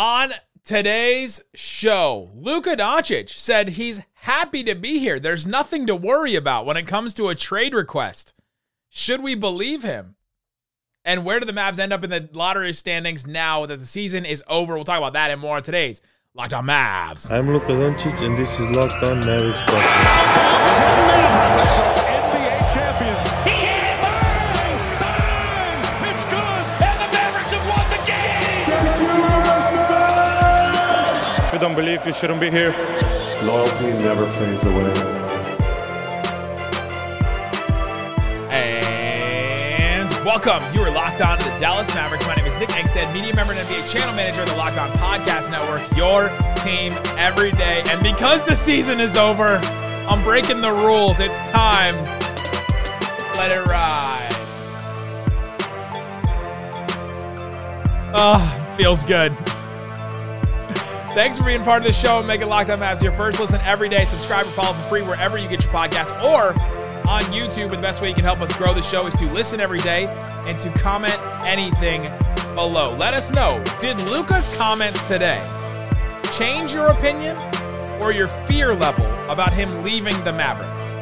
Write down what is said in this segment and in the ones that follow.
On today's show, Luka Doncic said he's happy to be here. There's nothing to worry about when it comes to a trade request. Should we believe him? And where do the Mavs end up in the lottery standings now that the season is over? We'll talk about that and more on today's Locked On Mavs. I'm Luka Doncic, and this is Locked On Mavericks don't believe, you shouldn't be here. Loyalty never fades away. And welcome. You are locked on to the Dallas Mavericks. My name is Nick Angstadt, media member and NBA channel manager of the Locked On Podcast Network. Your team every day. And because the season is over, I'm breaking the rules. It's time. Let it ride. Oh, feels good. Thanks for being part of the show and making Locked On Mavs your first listen every day. Subscribe and follow for free wherever you get your podcast or on YouTube. The best way you can help us grow the show is to listen every day and to comment anything below. Let us know did Luka's comments today change your opinion or your fear level about him leaving the Mavericks?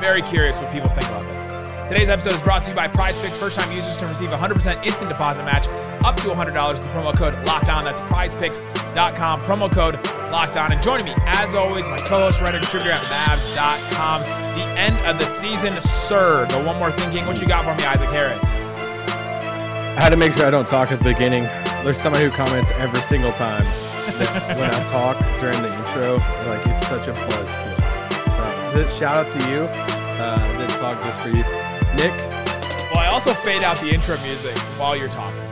Very curious what people think about this. Today's episode is brought to you by Prize Picks. First time users can receive a 100% instant deposit match up to $100 with the promo code LOCKEDON. That's Prize That's prizepicks.com, promo code Locked On. And joining me, as always, my co host, writer, contributor at Mavs.com. The end of the season, sir. The one more thinking. What you got for me, Isaac Harris? I had to make sure I don't talk at the beginning. There's somebody who comments every single time when I talk during the intro, like it's such a buzzkill. So, shout out to you. Uh, this talk just for you, Nick. Well, I also fade out the intro music while you're talking.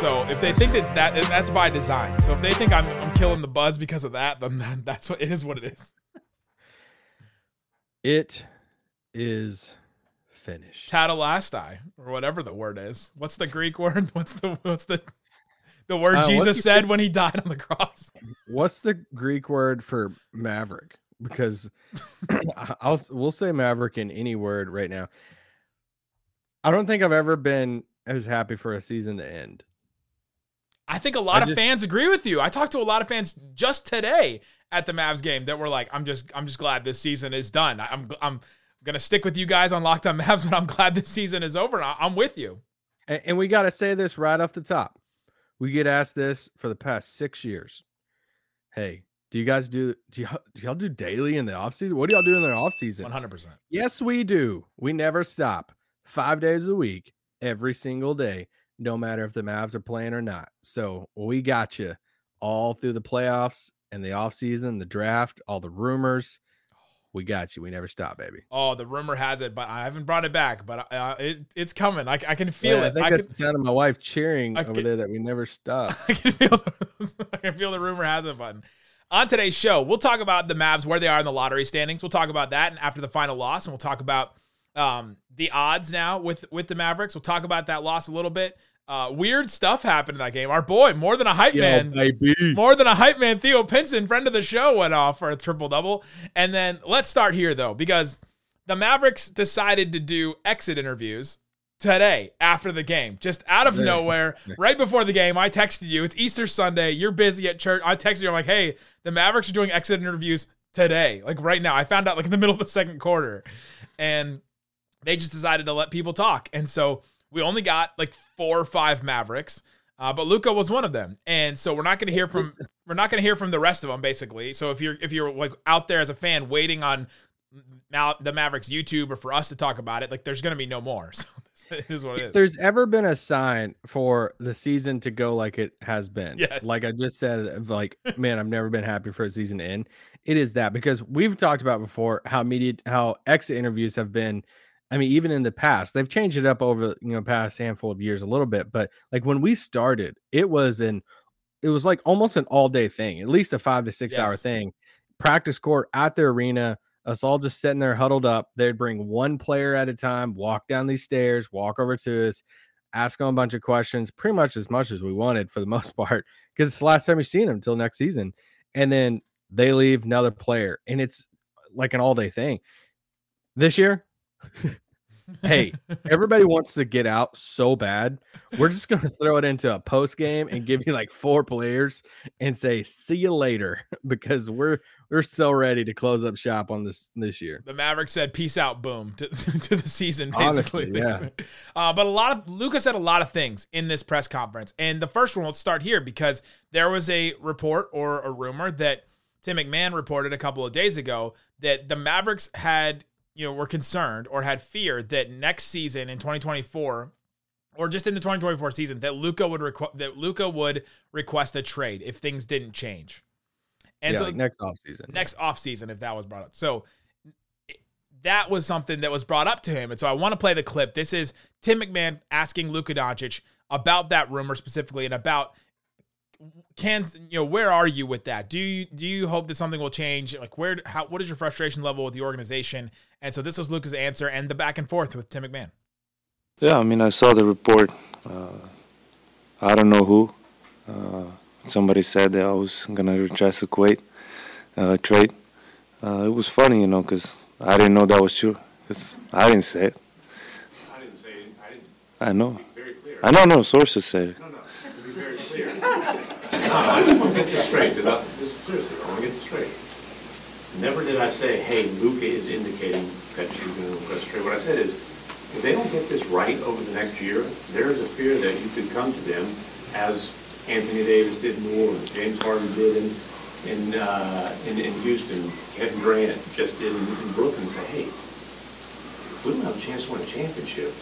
So if they think that, that that's by design. So if they think I'm, I'm killing the buzz because of that, then that- that's what it is. What it is. It is finished. Tetelestai or whatever the word is. What's the Greek word? What's the what's the the word Uh, Jesus said when he died on the cross? What's the Greek word for maverick? Because I'll we'll say maverick in any word right now. I don't think I've ever been as happy for a season to end. I think a lot I of just- fans agree with you. I talked to a lot of fans just today at the Mavs game that were like, "I'm just, I'm just glad this season is done. I'm, I'm gonna stick with you guys on Locked On Mavs, but I'm glad this season is over. I'm with you." And, and we got to say this right off the top. We get asked this for the past six years. Hey, do you guys do, do, y'all, do y'all do daily in the off season? What do y'all do in the off season? 100. percent Yes, we do. We never stop. Five days a week, every single day, no matter if the Mavs are playing or not. So we got you all through the playoffs and the offseason, the draft, all the rumors. We got you. We never stop, baby. Oh, the rumor has it, but I haven't brought it back. But uh, it, it's coming. I, I can feel Yeah, it. I think I that's can, the sound of my wife cheering I over can- there that we never stop. I can feel the, I can feel the rumor has it button. On today's show, we'll talk about the Mavs, where they are in the lottery standings. We'll talk about that and after the final loss, and we'll talk about um, the odds now with with the Mavericks. We'll talk about that loss a little bit. Uh, weird stuff happened in that game. Our boy, more than a hype Yo, man, baby. more than a hype man, Theo Pinson, friend of the show, went off for a triple double. And then let's start here though, because the Mavericks decided to do exit interviews today after the game, just out of nowhere, right before the game. I texted you. It's Easter Sunday. You're busy at church. I texted you. I'm like, hey, the Mavericks are doing exit interviews today, like right now. I found out like in the middle of the second quarter, and they just decided to let people talk. And so we only got like four or five Mavericks. Uh, but Luka was one of them, and so we're not going to hear from we're not going to hear from the rest of them basically. So if you're if you're like out there as a fan waiting on Ma- the Mavericks YouTube or for us to talk about it, like there's going to be no more. So is what it If is. there's ever been a sign for the season to go like it has been, Yes. like I just said, like, man, I've never been happy for a season to end. It is that because we've talked about before how media, how exit interviews have been. I mean, even in the past, they've changed it up over you know past handful of years a little bit. But like when we started, it was an, it was like almost an all day thing, at least a five to six hour thing. Practice court at the arena, us all just sitting there huddled up. They'd bring one player at a time, walk down these stairs, walk over to us, ask them a bunch of questions, pretty much as much as we wanted for the most part, because it's the last time we've seen them until next season. And then they leave another player, and it's like an all day thing. This year, hey, everybody wants to get out so bad. We're just going to throw it into a post game and give you like four players and say see you later because we're we're so ready to close up shop on this this year. The Mavericks said peace out, boom to, to the season basically. Honestly, yeah. Uh, but a lot of Lucas said a lot of things in this press conference, and the first one. Let's start here because there was a report or a rumor that Tim McMahon reported a couple of days ago that the Mavericks had you know were concerned or had fear that next season in 2024 or just in the 2024 season that Luka would requ- that Luka would request a trade if things didn't change. And yeah, so like next off season. next off season if that was brought up. So that was something that was brought up to him. And so I want to play the clip. This is Tim McMahon asking Luka Doncic about that rumor specifically and about can you know where are you with that? Do you do you hope that something will change? Like where how what is your frustration level with the organization? And so this was Luka's answer and the back and forth with Tim McMahon. Yeah, I mean, I saw the report. Uh, I don't know who. Uh, somebody said that I was gonna request a Kuwait uh, trade. Uh, it was funny, you know, because I didn't know that was true. 'Cause I didn't say it. I didn't say it. I didn't I know. be very clear. I know. No sources said it. No, no, to be very clear. No, I just want to get this straight, because I, this, seriously, I want to get this straight. Never did I say, hey, Luka is indicating that you're going to request a trade. What I said is, if they don't get this right over the next year, there is a fear that you could come to them, as Anthony Davis did in New Orleans, James Harden did in, in, uh, in, in Houston, Kevin Durant just did in, in Brooklyn, say, hey, if we don't have a chance to win a championship,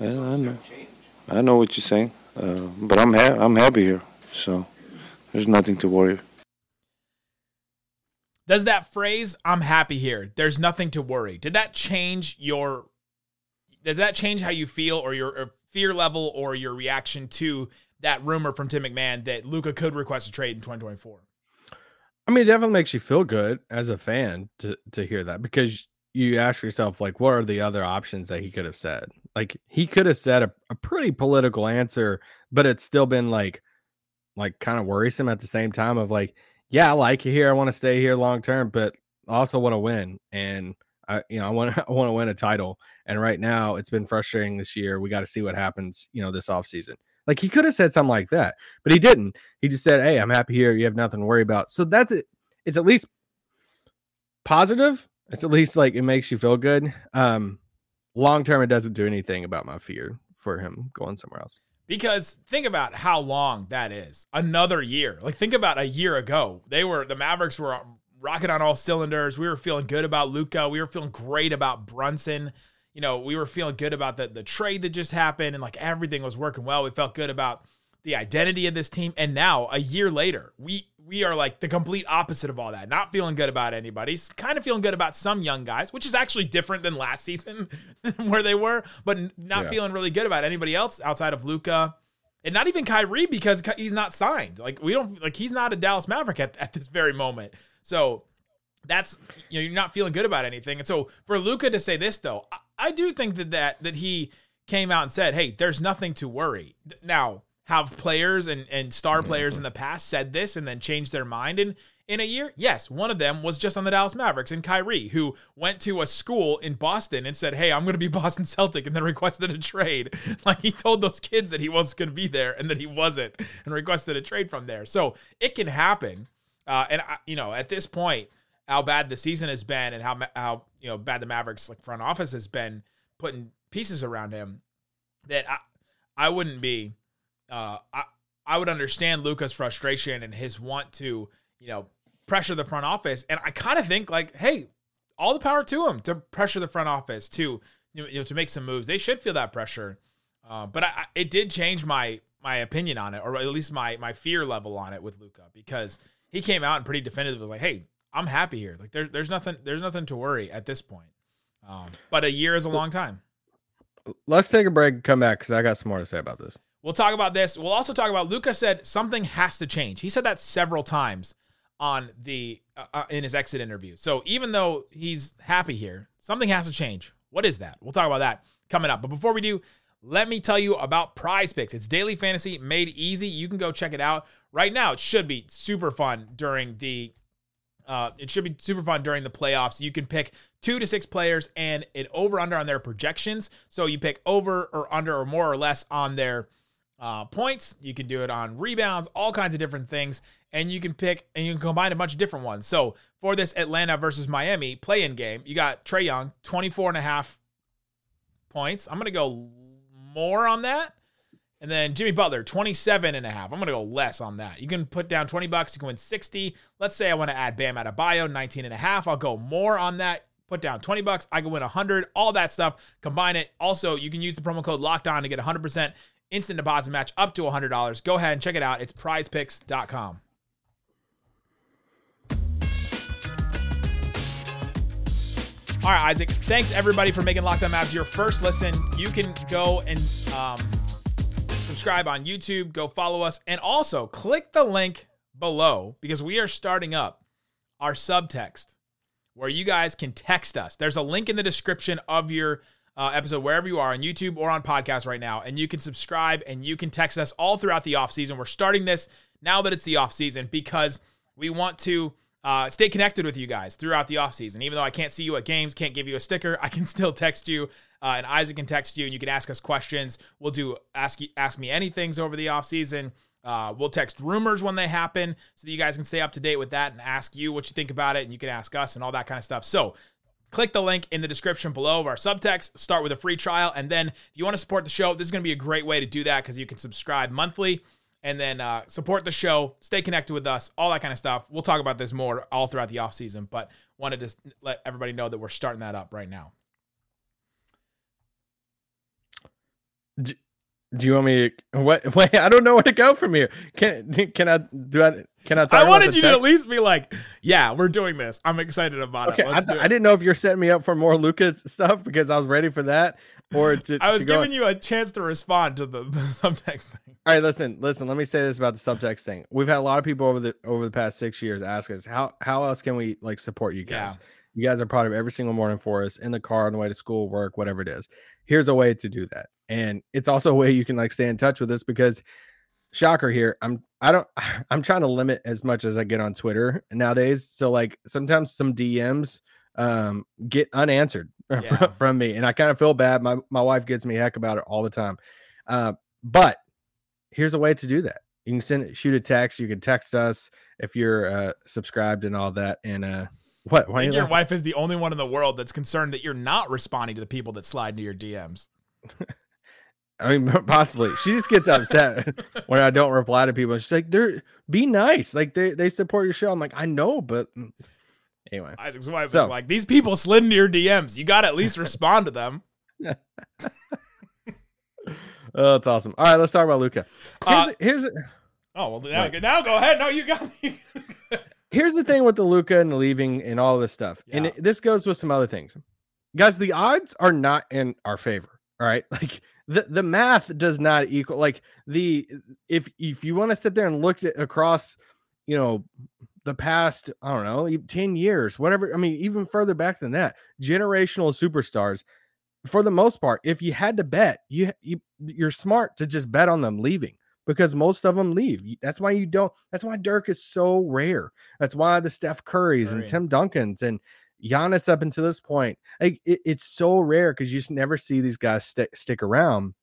Yeah, I know. got to change. I know what you're saying, uh, but I'm ha- I'm happy here, so there's nothing to worry. Does that phrase "I'm happy here"? There's nothing to worry. Did that change your? Did that change how you feel, or your or fear level, or your reaction to that rumor from Tim McMahon that Luka could request a trade in 2024? I mean, it definitely makes you feel good as a fan to to hear that because you ask yourself like, what are the other options that he could have said? Like he could have said a, a pretty political answer, but it's still been like, like kind of worrisome at the same time of like, yeah, I like it here. I want to stay here long term, but I also want to win. And I, you know, I want I want to win a title. And right now, it's been frustrating this year. We got to see what happens, you know, this offseason. Like he could have said something like that, but he didn't. He just said, "Hey, I'm happy here. You have nothing to worry about." So that's it. It's at least positive. It's at least like it makes you feel good. Um, long term, it doesn't do anything about my fear for him going somewhere else. Because think about how long that is. Another year. Like think about a year ago. They were the Mavericks were rocking on all cylinders. We were feeling good about Luka. We were feeling great about Brunson. You know, we were feeling good about the the trade that just happened and like everything was working well. We felt good about the identity of this team. And now, a year later, we we are like the complete opposite of all that. Not feeling good about anybody. Kind of feeling good about some young guys, which is actually different than last season where they were, but not Yeah. feeling really good about anybody else outside of Luka. And not even Kyrie because he's not signed. Like we don't like he's not a Dallas Maverick at, at this very moment. So that's you know you're not feeling good about anything. And so for Luka to say this though, I, I do think that that that he came out and said, "Hey, there's nothing to worry." Now, have players and and star players in the past said this and then changed their mind in in a year? Yes, one of them was just on the Dallas Mavericks and Kyrie, who went to a school in Boston and said, "Hey, I'm going to be Boston Celtic," and then requested a trade. Like he told those kids that he was going to be there and that he wasn't, and requested a trade from there. So it can happen. Uh, and I, you know, at this point, how bad the season has been and how how you know bad the Mavericks like front office has been putting pieces around him that I I wouldn't be uh I I would understand Luka's frustration and his want to you know pressure the front office. And I kind of think like hey all the power to him to pressure the front office to you know to make some moves. They should feel that pressure. Uh, but I, it did change my my opinion on it or at least my my fear level on it with Luka because he came out and pretty definitive was like hey I'm happy here. Like there, there's nothing there's nothing to worry at this point. Um, but a year is a long time. Let's take a break and come back because I got some more to say about this. We'll talk about this. We'll also talk about Luka said something has to change. He said that several times on the uh, uh, in his exit interview. So even though he's happy here, something has to change. What is that? We'll talk about that coming up. But before we do, let me tell you about Prize Picks. It's daily fantasy made easy. You can go check it out right now. It should be super fun during the Uh, it should be super fun during the playoffs. You can pick two to six players and an over under on their projections. So you pick over or under or more or less on their uh, points. You can do it on rebounds, all kinds of different things. And you can pick and you can combine a bunch of different ones. So for this Atlanta versus Miami play in game, you got Trae Young, 24 and a half points. I'm going to go more on that. And then Jimmy Butler, 27 and a half. I'm going to go less on that. You can put down 20 bucks, you can win 60. Let's say I want to add Bam Adebayo, 19 and a half. I'll go more on that. Put down 20 bucks, I can win 100. All that stuff, combine it. Also, you can use the promo code locked on to get 100% instant deposit match up to $100. Go ahead and check it out. It's prizepicks.com. All right, Isaac. Thanks everybody for making Locked On Mavs your first listen. You can go and um, subscribe on YouTube. Go follow us, and also click the link below because we are starting up our subtext where you guys can text us. There's a link in the description of your uh, episode wherever you are on YouTube or on podcast right now, and you can subscribe and you can text us all throughout the off season. We're starting this now that it's the off season because we want to uh, stay connected with you guys throughout the offseason. Even though I can't see you at games, can't give you a sticker, I can still text you, uh, and Isaac can text you, and you can ask us questions. We'll do ask ask me anything's over the offseason. Uh, we'll text rumors when they happen so that you guys can stay up to date with that and ask you what you think about it, and you can ask us and all that kind of stuff. So, click the link in the description below of our subtext. Start with a free trial, and then if you want to support the show, this is going to be a great way to do that because you can subscribe monthly and then uh, support the show, stay connected with us, all that kind of stuff. We'll talk about this more all throughout the off season, but wanted to let everybody know that we're starting that up right now. Do, do you want me to what wait, I don't know where to go from here. Can can I do I can I I wanted you text? to at least be like, yeah, we're doing this. I'm excited about Okay, it. I, Let's do I didn't know if you're setting me up for more Lucas stuff because I was ready for that, or to. I was giving you a chance to respond to the, the subtext thing. All right, listen, listen. Let me say this about the subtext thing. We've had a lot of people over the over the past six years ask us how how else can we like support you guys. You guys are part of every single morning for us in the car on the way to school, work, whatever it is. Here's a way to do that, and it's also a way you can like stay in touch with us because shocker here i'm i don't i'm trying to limit as much as i get on twitter nowadays so like sometimes some dms um get unanswered Yeah. from me and i kind of feel bad my, my wife gets me heck about it all the time uh but here's a way to do that you can send shoot a text you can text us if you're uh subscribed and all that and uh what why are you your laughing? wife is the only one in the world that's concerned that you're not responding to the people that slide into your DMs. I mean, possibly. She just gets upset when I don't reply to people. She's like, "They're be nice. Like they they support your show." I'm like, "I know, but mm." anyway." Isaac's wife So- is like, these people slid into your DMs. You got to at least respond to them. Oh, it's awesome. All right, let's talk about Luka. Here's Uh, here's Oh well, now, Wait. now go ahead. No, you got me. here's the thing with the Luka and the leaving and all this stuff. And it- this goes with some other things. Guys, the odds are not in our favor. All right. Like the, the math does not equal like the if if you want to sit there and look at across, you know, the past, I don't know, e- 10 years, whatever. I mean, even further back than that, generational superstars, for the most part, if you had to bet, you, you you're smart to just bet on them leaving because most of them leave. That's why you don't. That's why Dirk is so rare. That's why the Steph Currys Curry. and Tim Duncans and Giannis up until this point, like it- it's so rare because you just never see these guys stick stick around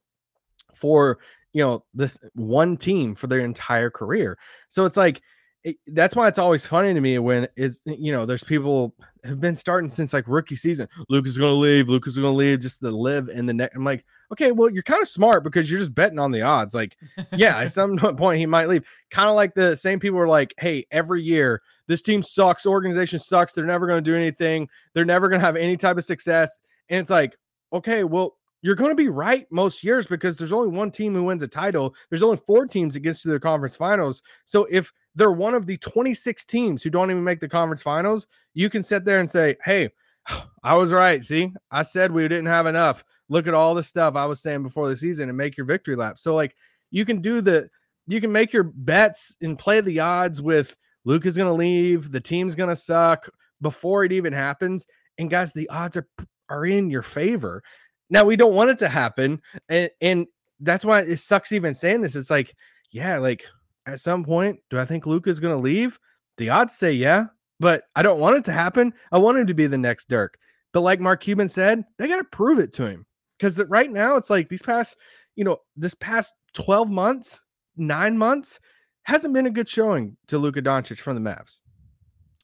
for you know this one team for their entire career. So it's like it, that's why it's always funny to me when it's you know there's people have been starting since like rookie season. Luka's is going to leave. Luka's is going to leave just to live in the neck. I'm like, okay, well you're kind of smart because you're just betting on the odds. Like, yeah, at some point he might leave. Kind of like the same people are like, hey, every year this team sucks, organization sucks. They're never going to do anything. They're never going to have any type of success. And it's like, okay, well you're going to be right most years because there's only one team who wins a title. There's only four teams that gets to the conference finals. So if they're one of the 26 teams who don't even make the conference finals, you can sit there and say, "Hey, I was right. See, I said we didn't have enough. Look at all the stuff I was saying before the season and make your victory lap." So like you can do the you can make your bets and play the odds with Luke is going to leave, the team's going to suck before it even happens. And guys, the odds are are in your favor. Now we don't want it to happen, and and that's why it sucks even saying this. It's like, yeah, like at some point, do I think Luke is gonna leave? The odds say yeah, but I don't want it to happen. I want him to be the next Dirk. But like Mark Cuban said, they got to prove it to him because right now it's like these past, you know, this past 12 months, nine months hasn't been a good showing to Luka Doncic from the Mavs.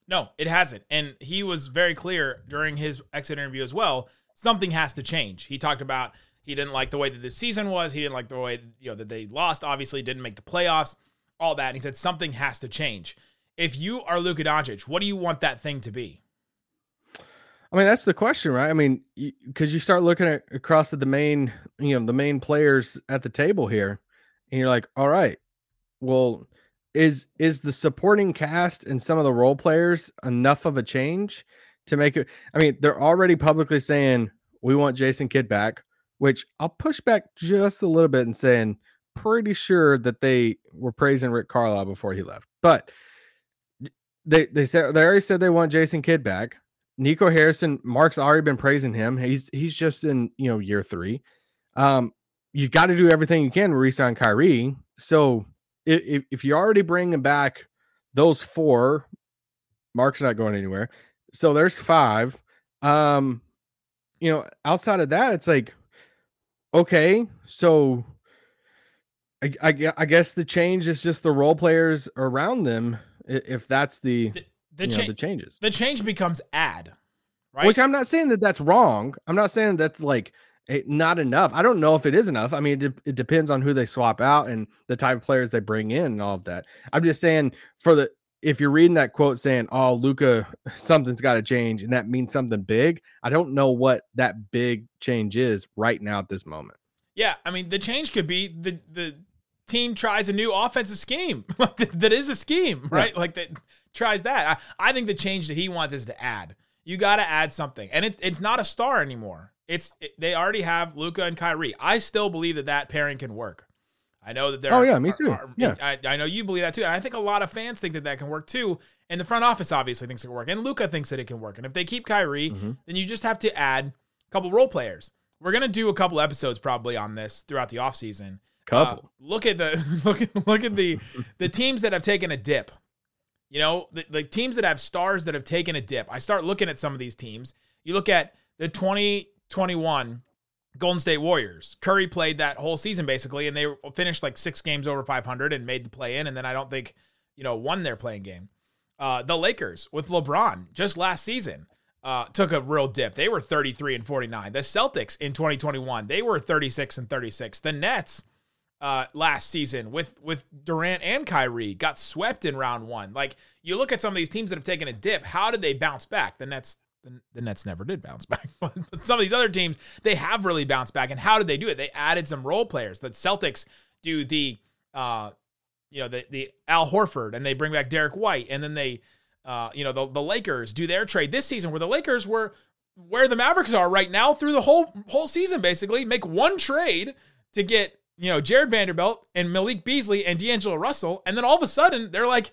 No, it hasn't. And he was very clear during his exit interview as well. Something has to change. He talked about he didn't like the way that the season was. He didn't like the way you know that they lost. Obviously, didn't make the playoffs. All that. And he said something has to change. If you are Luka Doncic, what do you want that thing to be? I mean, that's the question, right? I mean, because you, you start looking at across at the main, you know, the main players at the table here, and you're like, all right, well, is is the supporting cast and some of the role players enough of a change to make it? I mean, they're already publicly saying we want Jason Kidd back, which I'll push back just a little bit and saying pretty sure that they were praising Rick Carlisle before he left, but they they said they already said they want Jason Kidd back. Nico Harrison, Mark's already been praising him. He's he's just in you know year three. Um, you got to do everything you can to resign Kyrie. So if if you're already bringing back those four, Mark's not going anywhere. So there's five. Um, you know, outside of that, it's like, okay, so I, I, I guess the change is just the role players around them. If that's the the, the, you know, the changes, the change becomes add, right? which I'm not saying that that's wrong. I'm not saying that's like eh, not enough. I don't know if it is enough. I mean, it, de- it depends on who they swap out and the type of players they bring in and all of that. I'm just saying for the if you're reading that quote saying, "Oh, Luka, something's got to change," and that means something big, I don't know what that big change is right now at this moment. Yeah, I mean, the change could be the the team tries a new offensive scheme that is a scheme, right? Yeah. Like that tries that. I, I think the change that he wants is to add. You got to add something, and it, it's not a star anymore. It's it, they already have Luka and Kyrie. I still believe that that pairing can work. I know that they're. Oh yeah, me too. Are, yeah, I, I, know you believe that too, and I think a lot of fans think that that can work too. And the front office obviously thinks it can work, and Luka thinks that it can work. And if they keep Kyrie, mm-hmm. then you just have to add a couple role players. We're gonna do a couple episodes probably on this throughout the offseason. Couple. Uh, look at the look at look at the the teams that have taken a dip. You know, the, the teams that have stars that have taken a dip. I start looking at some of these teams. You look at the 2021 Golden State Warriors. Curry played that whole season basically, and they finished like six games over 500 and made the play in. And then I don't think, you know, won their playing game. Uh, the Lakers with LeBron just last season uh, took a real dip. They were 33 and 49. The Celtics in 2021, they were 36 and 36. The Nets uh, last season with with Durant and Kyrie got swept in round one. Like you look at some of these teams that have taken a dip, how did they bounce back? The Nets the, the Nets never did bounce back, but some of these other teams they have really bounced back. And how did they do it? They added some role players. The Celtics do the uh, you know the the Al Horford and they bring back Derrick White, and then they uh, you know the the Lakers do their trade this season where the Lakers were where the Mavericks are right now through the whole whole season basically make one trade to get you know, Jarred Vanderbilt and Malik Beasley and D'Angelo Russell, and then all of a sudden they're like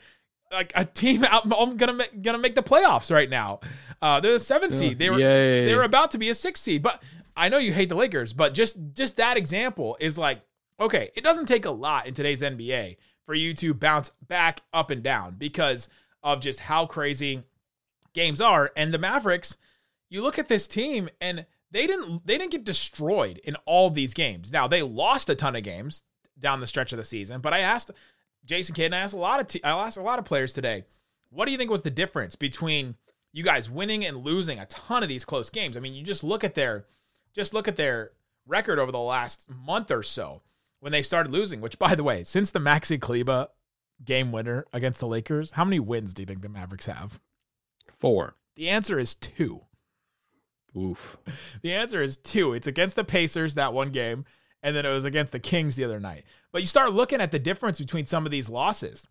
like a team out I'm gonna make, gonna make the playoffs right now. Uh, they're the seventh seed. They were Yay. they were about to be a sixth seed, but I know you hate the Lakers, but just just that example is like okay, it doesn't take a lot in today's NBA for you to bounce back up and down because of just how crazy games are. And the Mavericks, you look at this team and they didn't they didn't get destroyed in all these games. Now they lost a ton of games down the stretch of the season, but I asked Jason Kidd and I asked a lot of I asked a lot of players today, what do you think was the difference between you guys winning and losing a ton of these close games? I mean, you just look at their just look at their record over the last month or so when they started losing, which by the way, since the Maxi Kleber game winner against the Lakers, how many wins do you think the Mavericks have? Four. The answer is two. Oof. The answer is two. It's against the Pacers that one game, and then it was against the Kings the other night. But you start looking at the difference between some of these losses,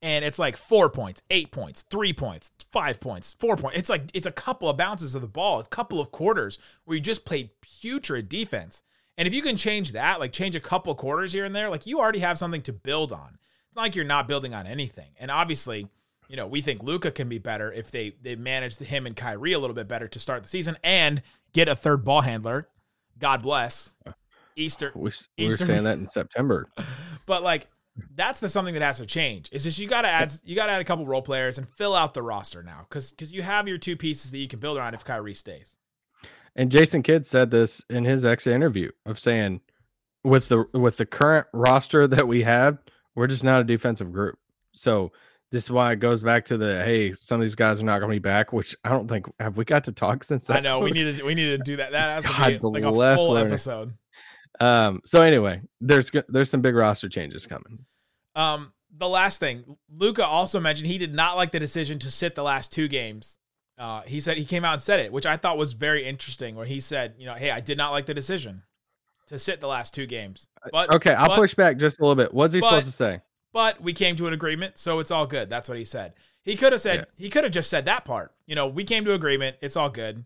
and it's like four points, eight points, three points, five points, four points. It's like it's a couple of bounces of the ball, a couple of quarters where you just played putrid defense. And if you can change that, like change a couple quarters here and there, like you already have something to build on. It's not like you're not building on anything. And obviously, you know, we think Luka can be better if they they manage him and Kyrie a little bit better to start the season and get a third ball handler. God bless. Easter. We, we were saying that in September. but like that's the something that has to change. Is just you got to add you got to add a couple role players and fill out the roster now because because you have your two pieces that you can build around if Kyrie stays. And Jason Kidd said this in his exit interview of saying, with the with the current roster that we have, we're just not a defensive group. So this is why it goes back to the hey, some of these guys are not going to be back. Which I don't think have we got to talk since that. I know we need to we need to do that. That has God to be like a full episode. Um. So anyway, there's there's some big roster changes coming. Um, the last thing, Luka also mentioned he did not like the decision to sit the last two games. Uh, he said he came out and said it, which I thought was very interesting. Where he said, you know, hey, I did not like the decision to sit the last two games, but Okay, I'll but- push back just a little bit. What's he but- supposed to say? but we came to an agreement, so it's all good. That's what he said. He could have said he could have just said that part. You know, we came to agreement. It's all good.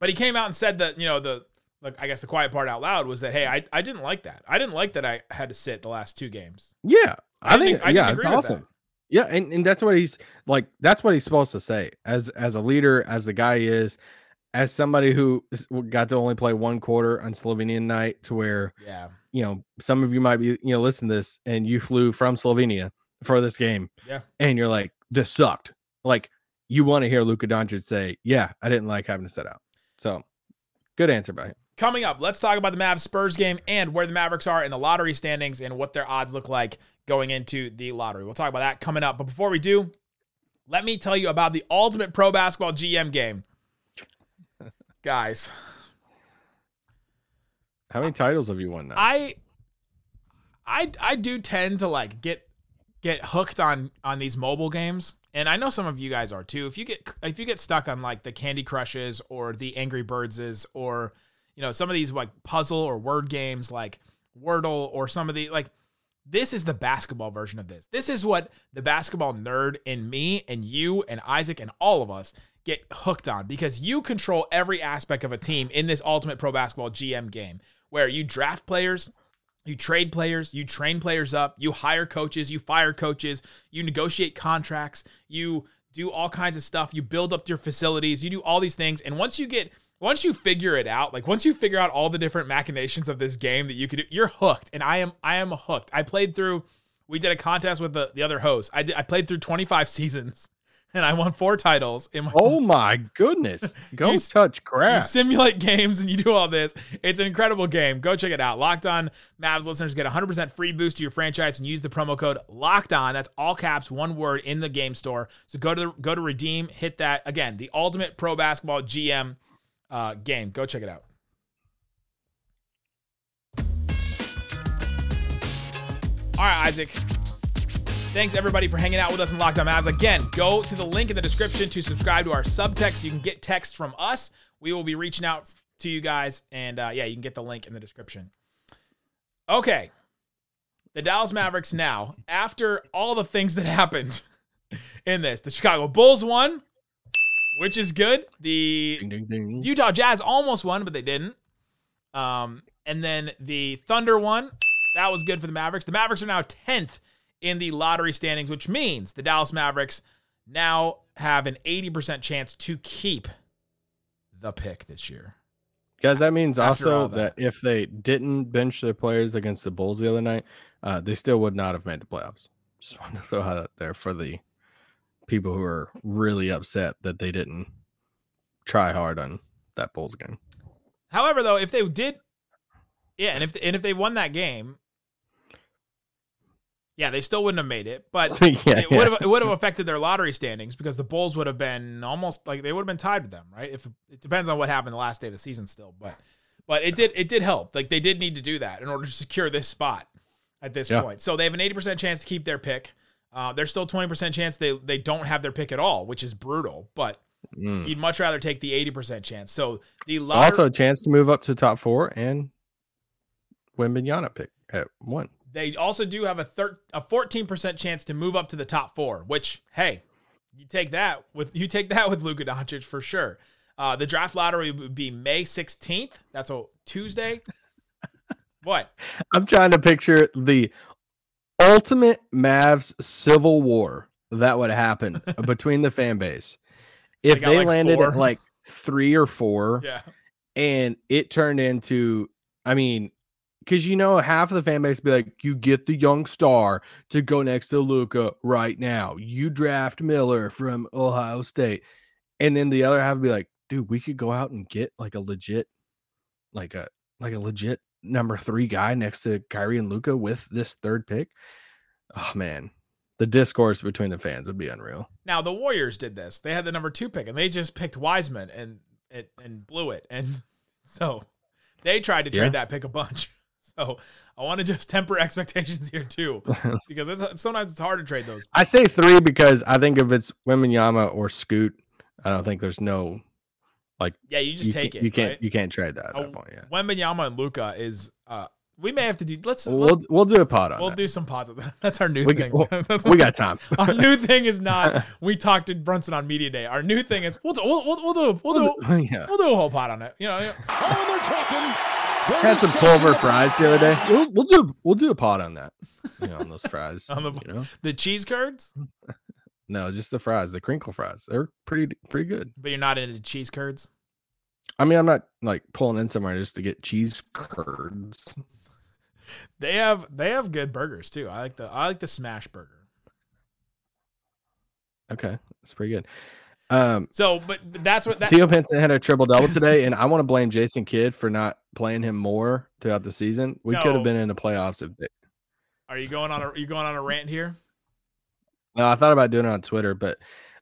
But he came out and said that, you know, the like I guess the quiet part out loud was that hey, I, I didn't like that. I didn't like that I had to sit the last two games. Yeah, I I, think I yeah, it's awesome. that. Yeah, and, and that's what he's like. That's what he's supposed to say as as a leader, as the guy he is, as somebody who got to only play one quarter on Slovenian night, to where Yeah. you know some of you might be you know listen to this and you flew from Slovenia for this game, Yeah. and you're like this sucked. Like you want to hear Luka Doncic say, "Yeah, I didn't like having to sit out." So good answer by him. Coming up, let's talk about the Mavs Spurs game and where the Mavericks are in the lottery standings and what their odds look like going into the lottery. We'll talk about that coming up. But before we do, let me tell you about the Ultimate Pro Basketball GM game. Guys, How many titles have you won now? I I I do tend to like get get hooked on on these mobile games and I know some of you guys are too. If you get if you get stuck on like the Candy Crushes or the Angry Birdses or you know some of these like puzzle or word games like Wordle or some of the like this is the basketball version of this. This is what the basketball nerd in me and you and Isaac and all of us get hooked on because you control every aspect of a team in this Ultimate Pro Basketball GM game where you draft players, you trade players, you train players up, you hire coaches, you fire coaches, you negotiate contracts, you do all kinds of stuff, you build up your facilities, you do all these things. And once you get once you figure it out, like once you figure out all the different machinations of this game that you could do, you're hooked. And I am I am hooked. I played through we did a contest with the, the other host. I did, I played through 25 seasons and I won four titles in my oh my goodness! Go You- touch you grass. simulate games and you do all this. It's an incredible game. Go check it out. Locked on Mavs listeners get 100% free boost to your franchise and use the promo code Locked On. That's all caps, one word in the game store. So go to the, go to redeem, hit that again. The Ultimate Pro Basketball GM uh, game. Go check it out. All right, Isaac. Thanks everybody for hanging out with us in Locked On Mavs. Again, go to the link in the description to subscribe to our subtext. You can get text from us. We will be reaching out to you guys, and uh, yeah, you can get the link in the description. Okay, the Dallas Mavericks now, after all the things that happened in this, the Chicago Bulls won, which is good. The Ding, ding, ding. Utah Jazz almost won, but they didn't. Um, and then the Thunder won. That was good for the Mavericks. The Mavericks are now 10th in the lottery standings, which means the Dallas Mavericks now have an 80% chance to keep the pick this year. Guys, that means After also that. that. if they didn't bench their players against the Bulls the other night, uh, they still would not have made the playoffs. Just wanted to throw that out there for the people who are really upset that they didn't try hard on that Bulls game. However, though, if they did, yeah, and if and if they won that game, yeah, they still wouldn't have made it. But yeah, it would have it would have affected their lottery standings because the Bulls would have been almost like they would have been tied with them, right? If it depends on what happened the last day of the season, still, but but it did it did help. Like they did need to do that in order to secure this spot at this Yeah. point. So they have an eighty percent chance to keep their pick. Uh, there's still twenty percent chance they they don't have their pick at all, which is brutal. But Mm. you'd much rather take the eighty percent chance. So the Also, a chance to move up to top four and Wembanyama pick at one. They also do have a thir- a 14% chance to move up to the top four, which hey, you take that with you take that with Luka Doncic for sure. Uh, the draft lottery would be May 16th. That's a Tuesday. what? I'm trying to picture the ultimate Mavs civil war that would happen between the fan base if got, they, like, landed four. at like three or four Yeah. and it turned into, I mean, because you know half of the fan base be like, you get the young star to go next to Luka right now. You draft Miller from Ohio State, and then the other half be like, dude, we could go out and get like a legit, like a like a legit number three guy next to Kyrie and Luka with this third pick. Oh man, the discourse between the fans would be unreal. Now the Warriors did this. They had the number two pick, and they just picked Wiseman and and, and blew it. And so they tried to trade Yeah. that pick a bunch. So I want to just temper expectations here too, because it's, sometimes it's hard to trade those. I say three because I think if it's Wembanyama or Scoot, I don't think there's no like. Yeah, you just you take it. You can't right? you can't trade that at Oh, that point. Yeah, Wembanyama and Luka is. uh We may have to do. Let's. we'll let's we'll do a pot on we'll that. do some pods of that. That's our new We thing. got- well, we got time. our new thing is not we talked to Brunson on media day. Our new thing is we'll do, we'll, we'll, we'll do we'll do yeah. we'll do a whole pod on it. You know, yeah. Oh, they're talking. They're Had some discussing Culver fries the other day. We'll, we'll do we'll do a pot on that. You know, on those fries. On the- you know, the cheese curds, no, just the fries, the crinkle fries. They're pretty pretty good. but you're not into cheese curds. I mean, I'm not like pulling in somewhere just to get cheese curds. They have they have good burgers too. I like the I like the smash burger. Okay, that's pretty good. Um, So, but that's what that. Theo Pinson had a triple double today, and I want to blame Jason Kidd for not playing him more throughout the season. We could have been in the playoffs if they, Are you going on a are you going on a rant here? No, I thought about doing it on Twitter, but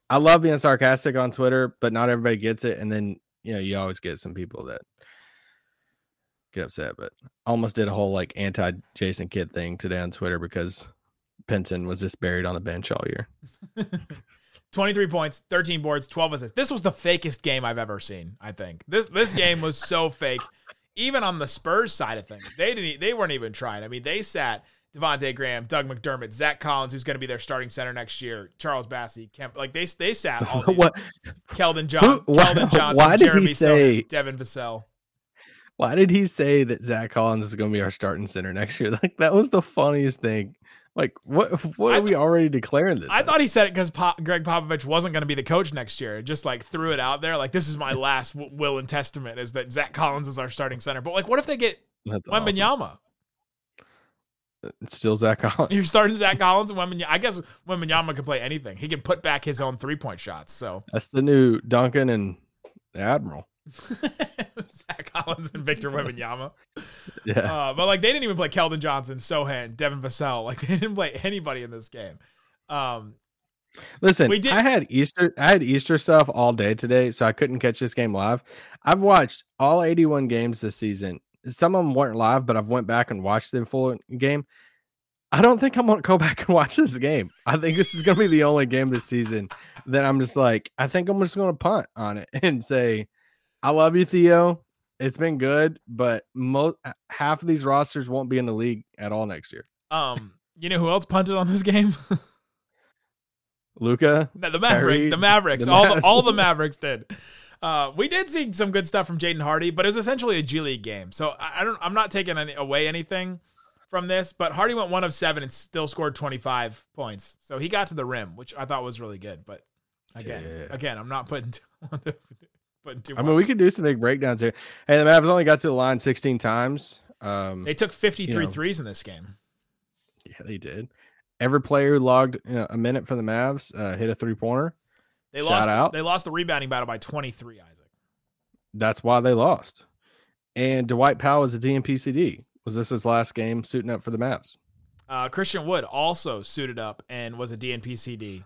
I love being sarcastic on Twitter, but not everybody gets it. And then, you know, you always get some people that get upset. But almost did a whole like anti Jason Kidd thing today on Twitter because Pinson was just buried on the bench all year. 23 points, 13 boards, 12 assists. This was the fakest game I've ever seen, I think. This this game was so fake. Even on the Spurs side of things. They didn't they weren't even trying. I mean, they sat Devonte' Graham, Doug McDermott, Zach Collins, who's going to be their starting center next year, Charles Bassey, Kemp. Like they they sat all what? Keldon John, why- Keldon Johnson, why did he say- Sochan, Devin Vassell. Why did he say that Zach Collins is going to be our starting center next year? Like that was the funniest thing. Like what? What are we already declaring this? I as? thought he said it because Gregg Popovich wasn't going to be the coach next year. Just like threw it out there, like this is my last w- will and testament is that Zach Collins is our starting center. But like, what if they get That's awesome. Wembanyama? Uh, it's still Zach Collins. You're starting Zach Collins and Wembanyama. I guess Wembanyama can play anything. He can put back his own three point shots. So That's the new Duncan and the Admiral. Zach Collins and Victor Wembanyama. Yeah. Uh, but like they didn't even play Keldon Johnson, Sochan, Devin Vassell. Like they didn't play anybody in this game. Um, Listen, We did- I had Easter I had Easter stuff all day today, so I couldn't catch this game live. I've watched all 81 games this season. Some of them weren't live, but I've went back and watched the full game. I don't think I'm gonna go back and watch this game. I think this is gonna be the only game this season that I'm just like, I think I'm just gonna punt on it and say, I love you, Theo. It's been good, but most half of these rosters won't be in the league at all next year. um, you know who else punted on this game? Luka, No, the Maverick, Kyrie, the Mavericks, the all the, all the Mavericks did. Uh, we did see some good stuff from Jaden Hardy, but it was essentially a G League game. So I, I don't, I'm not taking any, away anything from this. But Hardy went one of seven and still scored 25 points. So he got to the rim, which I thought was really good. But again, Yeah. again, I'm not putting putting too. I mean, we could do some big breakdowns here. Hey, the Mavs only got to the line 16 times. Um, they took 53 you know. threes in this game. yeah, they did. Every player who logged you know, a minute for the Mavs uh, hit a three pointer. They Shout lost. out. They lost the rebounding battle by 23. Isaac. That's why they lost. And Dwight Powell was a DNPCD. Was this his last game suiting up for the Mavs? Uh, Christian Wood also suited up and was a DNP CD.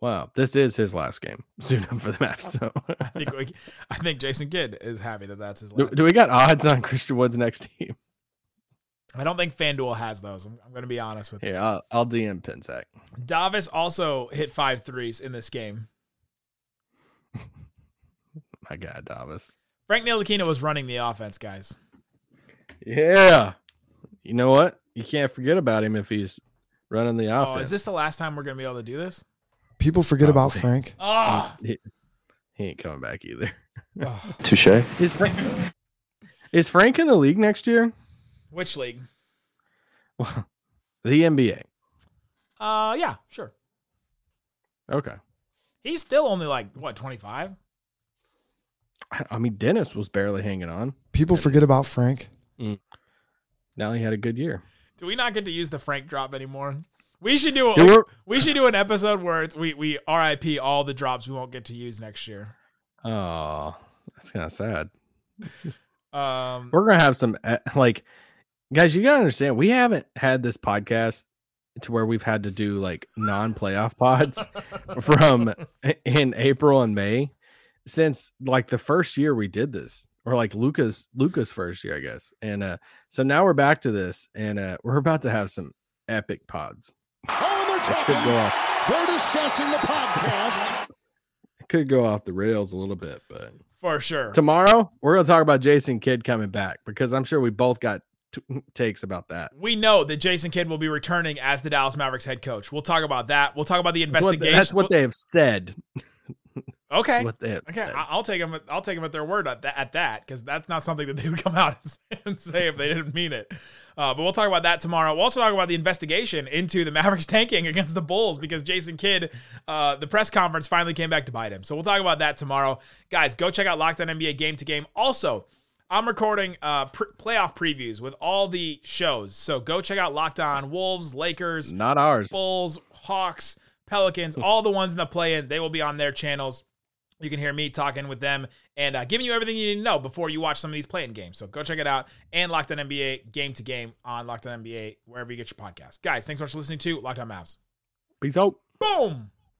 Wow, this is his last game soon up for the Mavs. So, I think we, I think Jason Kidd is happy that that's his do, last. do we got odds on Christian Wood's next team? I don't think FanDuel has those. I'm, I'm going to be honest with you. Yeah, I'll, I'll DM Pinsack. Davis also hit five threes in this game. My God, Davis. Frank Ntilikina was running the offense, guys. Yeah. You know what? You can't forget about him if he's running the offense. Oh, is this the last time we're going to be able to do this? People forget Oh, about man. Frank. Ah, he, he ain't coming back either. oh. Touche. Is Frank, is Frank in the league next year? which league? Well, the NBA. Uh, yeah, sure. Okay. He's still only like what 25. I, I mean, Dennis was barely hanging on. People forget about Frank. The Now he had a good year. Do we not get to use the Frank drop anymore? We should do a, we're- should do an episode where it's, we we RIP all the drops we won't get to use next year. Oh, that's kind of sad. Um, We're gonna have some uh, like, guys. You gotta understand, we haven't had this podcast to where we've had to do like non-playoff pods from in April and May since like the first year we did this, or like Luka's Luka's first year, I guess. And uh, so now we're back to this, and uh, we're about to have some epic pods. Oh, they're It could go talking. off, They're discussing the podcast. it could go off the rails a little bit, but for sure. tomorrow we're gonna talk about Jason Kidd coming back because I'm sure we both got t- takes about that. We know that Jason Kidd will be returning as the Dallas Mavericks head coach. We'll talk about that. We'll talk about the That's what, investigation. that's what they have said. Okay. What they Okay, I'll take them. I'll take them at their word at that, at that, because that's not something that they would come out and say- if they didn't mean it. Uh, but we'll talk about that tomorrow. We'll also talk about the investigation into the Mavericks tanking against the Bulls because Jason Kidd, uh, the press conference finally came back to bite him. So we'll talk about that tomorrow, guys. Go check out Locked On NBA Game to Game. Also. I'm recording uh, pr- playoff previews with all the shows. So go check out Locked On Wolves, Lakers, Not ours. Bulls, Hawks, Pelicans, all the ones in the play in, they will be on their channels. You can hear me talking with them and uh, giving you everything you need to know before you watch some of these play-in games. So go check it out. And Locked On NBA, game to game on Locked On NBA, wherever you get your podcast. Guys, thanks so much for listening to Locked On Mavs. Peace out. Boom!